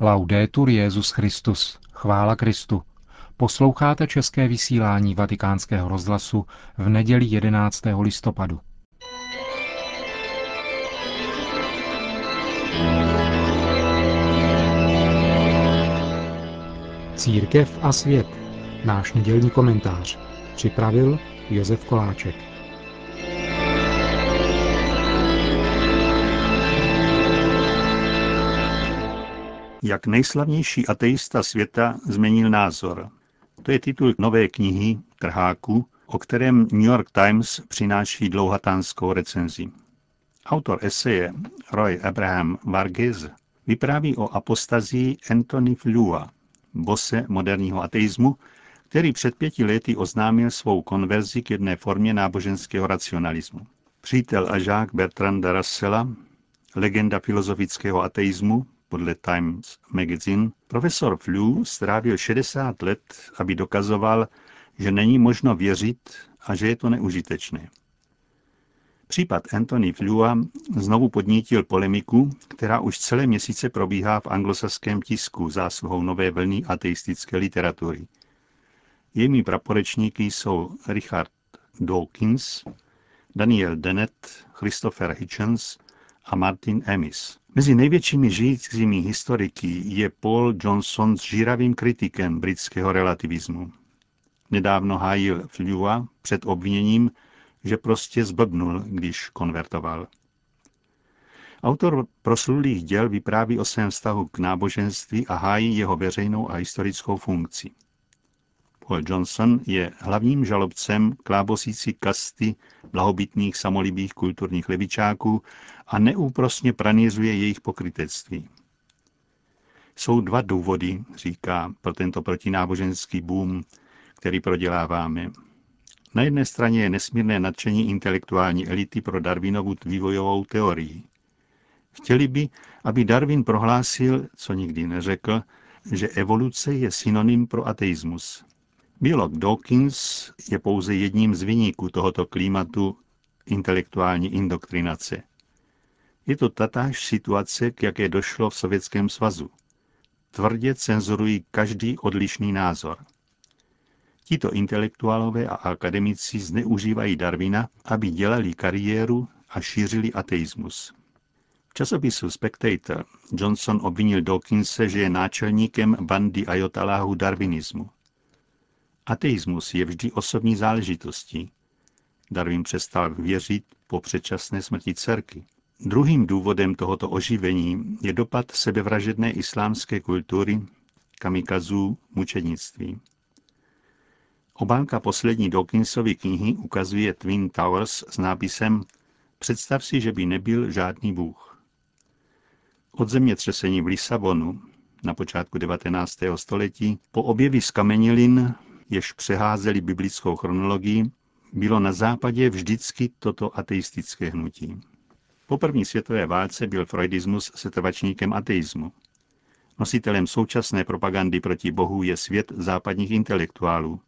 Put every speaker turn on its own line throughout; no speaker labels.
Laudetur Jezus Christus. Chvála Kristu. Posloucháte české vysílání Vatikánského rozhlasu v neděli 11. listopadu. Církev a svět. Náš nedělní komentář. Připravil Josef Koláček.
Jak nejslavnější ateista světa změnil názor. To je titul nové knihy Trháku, o kterém New York Times přináší dlouhatánskou recenzi. Autor eseje Roy Abraham Varghese vypráví o apostazii Anthony Flua, bose moderního ateismu, který před pěti lety oznámil svou konverzi k jedné formě náboženského racionalismu. Přítel a žák Bertranda Russella, legenda filozofického ateismu, podle Times Magazine, profesor Flew strávil 60 let, aby dokazoval, že není možno věřit a že je to neužitečné. Případ Anthony Flewa znovu podnítil polemiku, která už celé měsíce probíhá v anglosaském tisku zásluhou nové vlny ateistické literatury. Jejími praporečníky jsou Richard Dawkins, Daniel Dennett, Christopher Hitchens a Martin Emis. Mezi největšími žijícími historiky je Paul Johnson s žíravým kritikem britského relativismu. Nedávno hájil Flewa před obviněním, že prostě zblbnul, když konvertoval. Autor proslulých děl vypráví o svém vztahu k náboženství a hájí jeho veřejnou a historickou funkci. Paul Johnson je hlavním žalobcem klábosící kasty blahobytných samolibých kulturních levičáků a neúprosně pranizuje jejich pokrytectví. Jsou dva důvody, říká, pro tento protináboženský boom, který proděláváme. Na jedné straně je nesmírné nadšení intelektuální elity pro Darwinovu vývojovou teorii. Chtěli by, aby Darwin prohlásil, co nikdy neřekl, že evoluce je synonym pro ateismus. Biolog Dawkins je pouze jedním z vyníků tohoto klimatu intelektuální indoktrinace. Je to tatáž situace, k jaké došlo v Sovětském svazu. Tvrdě cenzurují každý odlišný názor. Tito intelektuálové a akademici zneužívají Darwina, aby dělali kariéru a šířili ateismus. V časopisu Spectator Johnson obvinil Dawkinse, že je náčelníkem bandy ajotaláhu darwinismu. Ateismus je vždy osobní záležitostí. Darwin přestal věřit po předčasné smrti dcerky. Druhým důvodem tohoto oživení je dopad sebevražedné islámské kultury, kamikazů, mučednictví. Obálka poslední Dawkinsovy knihy ukazuje Twin Towers s nápisem Představ si, že by nebyl žádný bůh. Od zemětřesení v Lisabonu na počátku 19. století po objeví skamenilin jež přeházeli biblickou chronologii, bylo na západě vždycky toto ateistické hnutí. Po první světové válce byl freudismus setrvačníkem ateismu. Nositelem současné propagandy proti Bohu je svět západních intelektuálů.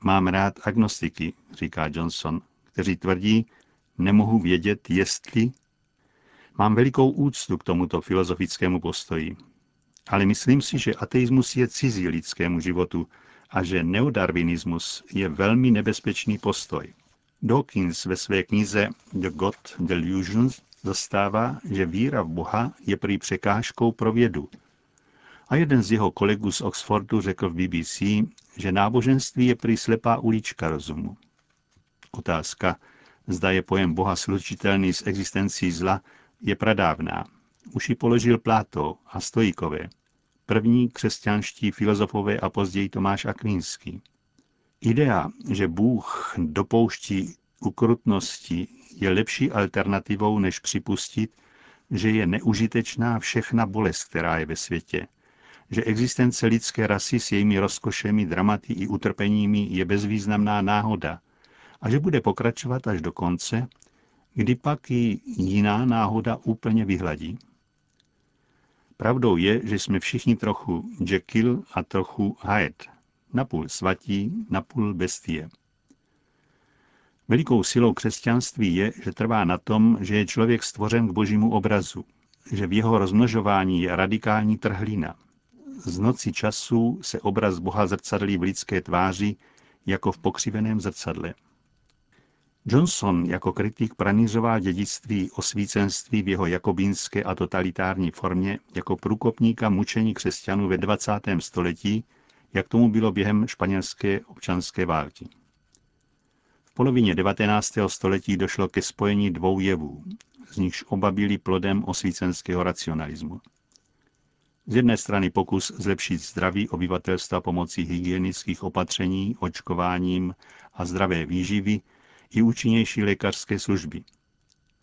Mám rád agnostiky, říká Johnson, kteří tvrdí, nemohu vědět, jestli. Mám velikou úctu k tomuto filozofickému postoji. Ale myslím si, že ateismus je cizí lidskému životu a že neodarwinismus je velmi nebezpečný postoj. Dawkins ve své knize The God Delusions dostává, že víra v Boha je prý překážkou pro vědu. A jeden z jeho kolegů z Oxfordu řekl v BBC, že náboženství je prý slepá ulička rozumu. Otázka, zda je pojem Boha slučitelný s existencí zla, je pradávná. Už ji položil Plato a Stojíkové první křesťanští filozofové a později Tomáš Akvínský. Idea, že Bůh dopouští ukrutnosti, je lepší alternativou, než připustit, že je neužitečná všechna bolest, která je ve světě, že existence lidské rasy s jejími rozkošemi, dramaty i utrpeními je bezvýznamná náhoda a že bude pokračovat až do konce, kdy pak ji jiná náhoda úplně vyhladí. Pravdou je, že jsme všichni trochu Jekyll a trochu Hyde, napůl svatí, napůl bestie. Velikou silou křesťanství je, že trvá na tom, že je člověk stvořen k božímu obrazu, že v jeho rozmnožování je radikální trhlina. Z noci času se obraz Boha zrcadlí v lidské tváři jako v pokřiveném zrcadle. Johnson jako kritik pranířoval dědictví osvícenství v jeho jakobínské a totalitární formě jako průkopníka mučení křesťanů ve 20. století, jak tomu bylo během španělské občanské války. V polovině 19. století došlo ke spojení dvou jevů, z nichž oba byly plodem osvícenského racionalismu. Z jedné strany pokus zlepšit zdraví obyvatelstva pomocí hygienických opatření, očkováním a zdravé výživy i účinnější lékařské služby.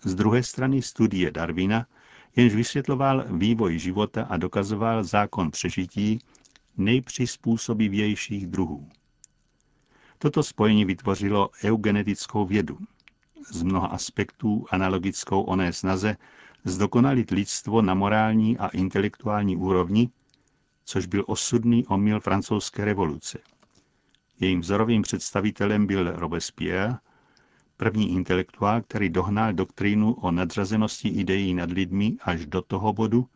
Z druhé strany studie Darwina, jenž vysvětloval vývoj života a dokazoval zákon přežití nejpřizpůsobivějších druhů. Toto spojení vytvořilo eugenetickou vědu, z mnoha aspektů analogickou oné snaze zdokonalit lidstvo na morální a intelektuální úrovni, což byl osudný omyl francouzské revoluce. Jejím vzorovým představitelem byl Robespierre, první intelektuál, který dohnal doktrínu o nadřazenosti ideí nad lidmi až do toho bodu,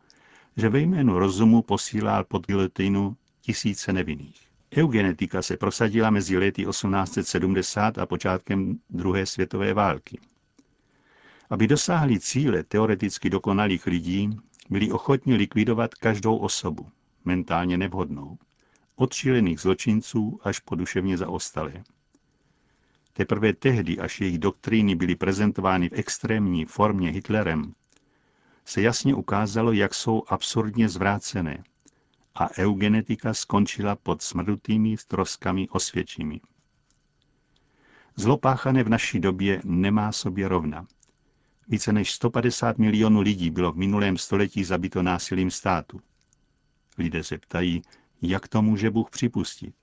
že ve jménu rozumu posílal pod gilotinu tisíce nevinných. Eugenetika se prosadila mezi lety 1870 a počátkem druhé světové války. Aby dosáhli cíle teoreticky dokonalých lidí, byli ochotni likvidovat každou osobu, mentálně nevhodnou, od šílených zločinců až po duševně zaostalé. Teprve tehdy, až jejich doktríny byly prezentovány v extrémní formě Hitlerem, se jasně ukázalo, jak jsou absurdně zvrácené a eugenetika skončila pod smrdutými stroskami osvědčími. Zlopáchané v naší době nemá sobě rovna. Více než 150 milionů lidí bylo v minulém století zabito násilím státu. Lidé se ptají, jak to může Bůh připustit.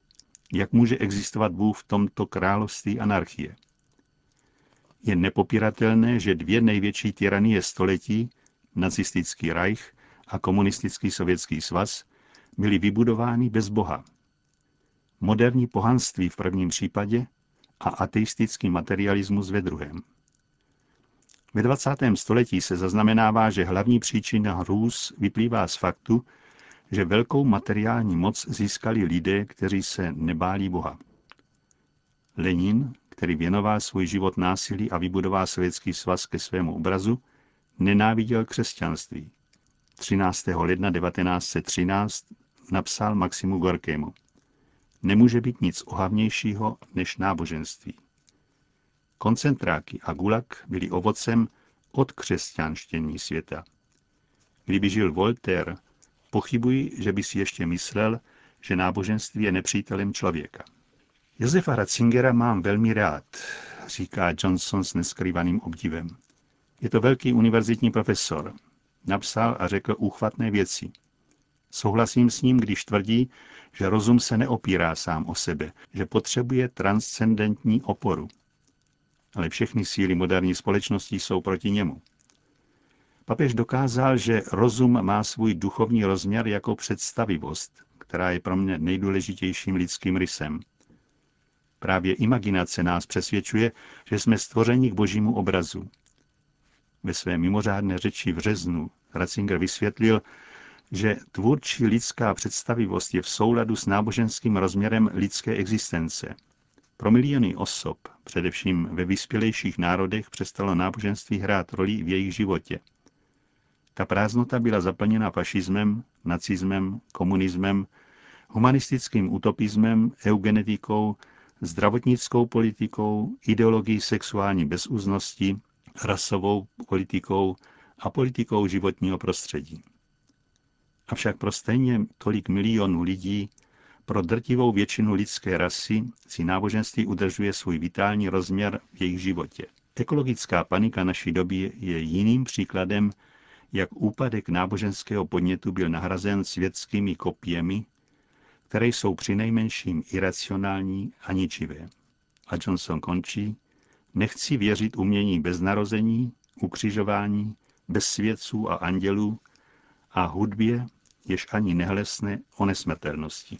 Jak může existovat Bůh v tomto království anarchie? Je nepopiratelné, že dvě největší tyranie století, nacistický Reich a komunistický sovětský svaz, byly vybudovány bez Boha. Moderní pohanství v prvním případě a ateistický materialismus ve druhém. Ve 20. století se zaznamenává, že hlavní příčina hrůz vyplývá z faktu, že velkou materiální moc získali lidé, kteří se nebálí Boha. Lenin, který věnoval svůj život násilí a vybudoval Sovětský svaz ke svému obrazu, nenáviděl křesťanství. 13. ledna 1913 napsal Maximu Gorkému. Nemůže být nic ohavnějšího než náboženství. Koncentráky a gulag byly ovocem od křesťanštění světa. Kdyby žil Voltaire, pochybuji, že by si ještě myslel, že náboženství je nepřítelem člověka. Josefa Ratzingera mám velmi rád, říká Johnson s neskrývaným obdivem. Je to velký univerzitní profesor. Napsal a řekl úchvatné věci. Souhlasím s ním, když tvrdí, že rozum se neopírá sám o sebe, že potřebuje transcendentní oporu. Ale všechny síly moderní společnosti jsou proti němu. Papež dokázal, že rozum má svůj duchovní rozměr jako představivost, která je pro mě nejdůležitějším lidským rysem. Právě imaginace nás přesvědčuje, že jsme stvořeni k božímu obrazu. Ve své mimořádné řeči v březnu Ratzinger vysvětlil, že tvůrčí lidská představivost je v souladu s náboženským rozměrem lidské existence. Pro miliony osob, především ve vyspělejších národech, přestalo náboženství hrát roli v jejich životě. Ta prázdnota byla zaplněna fašismem, nacismem, komunismem, humanistickým utopismem, eugenetikou, zdravotnickou politikou, ideologií sexuální bezúznosti, rasovou politikou a politikou životního prostředí. Avšak pro stejně tolik milionů lidí, pro drtivou většinu lidské rasy si náboženství udržuje svůj vitální rozměr v jejich životě. Ekologická panika naší doby je jiným příkladem, jak úpadek náboženského podnětu byl nahrazen světskými kopiemi, které jsou přinejmenším iracionální a ničivé. A Johnson končí, nechci věřit umění bez narození, ukřižování, bez svědců a andělů a hudbě, jež ani nehlesne o nesmrtelnosti.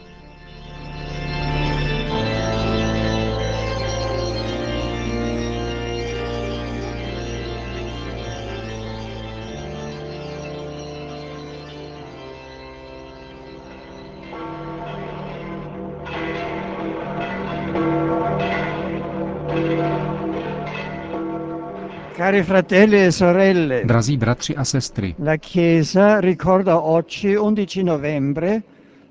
Drazí bratři a sestry,
la Chiesa ricorda oggi, 11 novembre,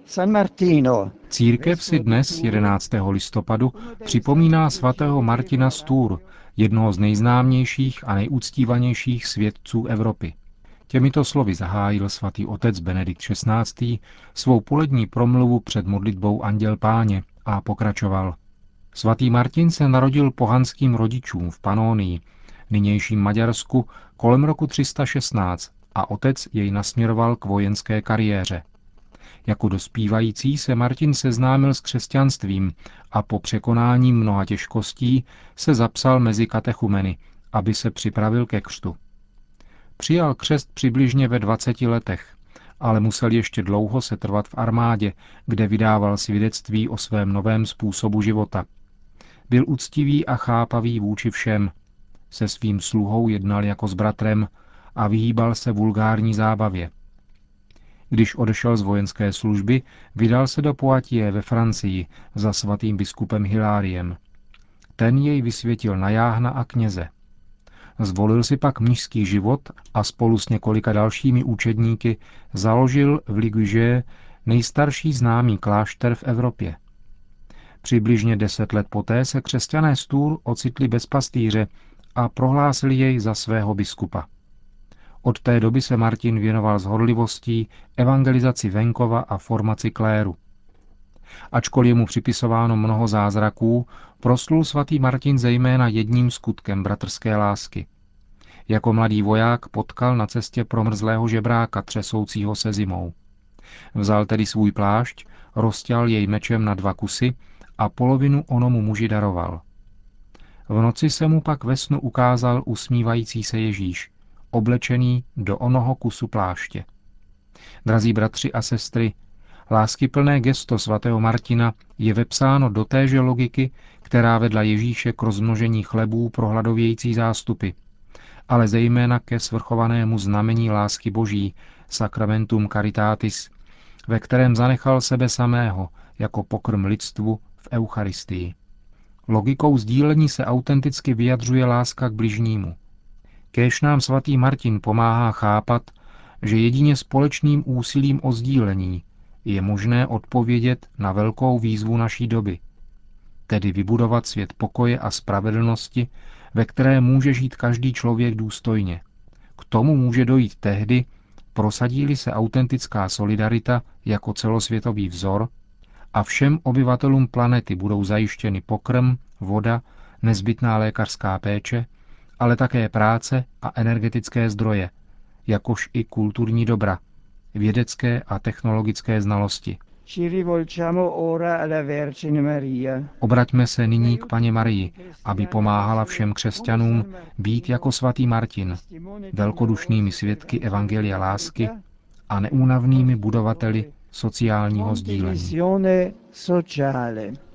San Martino,
církev si dnes, 11. listopadu, připomíná svatého Martina Stůr, jednoho z nejznámějších a nejúctívanějších svědců Evropy. Těmito slovy zahájil svatý otec Benedikt XVI. svou polední promluvu před modlitbou Anděl Páně a pokračoval. Svatý Martin se narodil pohanským rodičům v Panónii, nynějším Maďarsku, kolem roku 316 a otec jej nasměroval k vojenské kariéře. Jako dospívající se Martin seznámil s křesťanstvím a po překonání mnoha těžkostí se zapsal mezi katechumeny, aby se připravil ke křtu. Přijal křest přibližně ve 20 letech, ale musel ještě dlouho se trvat v armádě, kde vydával svědectví o svém novém způsobu života. Byl úctivý a chápavý vůči všem, se svým sluhou jednal jako s bratrem a vyhýbal se vulgární zábavě. Když odešel z vojenské služby, vydal se do Poitiers ve Francii za svatým biskupem Hiláriem. Ten jej vysvětil na jáhna a kněze. Zvolil si pak mnižský život a spolu s několika dalšími učedníky založil v Ligugé nejstarší známý klášter v Evropě. Přibližně deset let poté se křesťané stůl ocitli bez pastýře a prohlásili jej za svého biskupa. Od té doby se Martin věnoval s horlivostí evangelizaci venkova a formaci kléru. Ačkoliv mu připisováno mnoho zázraků, proslul svatý Martin zejména jedním skutkem bratrské lásky. Jako mladý voják potkal na cestě promrzlého žebráka třesoucího se zimou. Vzal tedy svůj plášť, rozťal jej mečem na dva kusy a polovinu onomu muži daroval. V noci se mu pak ve snu ukázal usmívající se Ježíš, oblečený do onoho kusu pláště. Drazí bratři a sestry, láskyplné gesto svatého Martina je vepsáno do téže logiky, která vedla Ježíše k rozmnožení chlebů pro hladovějící zástupy, ale zejména ke svrchovanému znamení lásky boží, sacramentum caritatis, ve kterém zanechal sebe samého jako pokrm lidstvu v Eucharistii. Logikou sdílení se autenticky vyjadřuje láska k bližnímu. Kéž nám svatý Martin pomáhá chápat, že jedině společným úsilím o sdílení je možné odpovědět na velkou výzvu naší doby, tedy vybudovat svět pokoje a spravedlnosti, ve které může žít každý člověk důstojně. K tomu může dojít tehdy, prosadí se autentická solidarita jako celosvětový vzor a všem obyvatelům planety budou zajištěny pokrm, voda, nezbytná lékařská péče, ale také práce a energetické zdroje, jakož i kulturní dobra, vědecké a technologické znalosti. Obraťme se nyní k paně Marii, aby pomáhala všem křesťanům být jako svatý Martin, velkodušnými svědky Evangelia lásky a neúnavnými budovateli sociálního sdílení.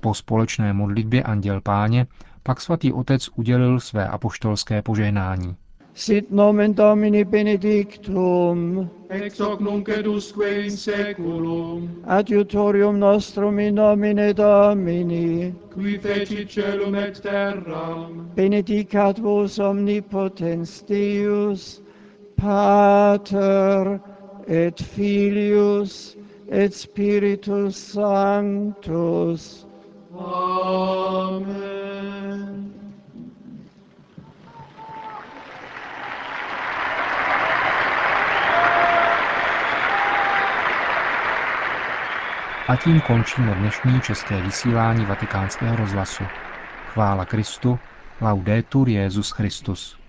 Po společné modlitbě Anděl Páně pak svatý otec udělil své apoštolské požehnání.
Sit nomen Domini benedictum,
ex hoc nunc edusque in seculum,
adiutorium nostrum in nomine Domini,
qui fecit celum et terram,
benedicat vos omnipotens Deus, Pater et Filius et Spiritus Sanctus.
Amen.
A tím končíme dnešní české vysílání vatikánského rozhlasu. Chvála Kristu, laudetur Jezus Christus.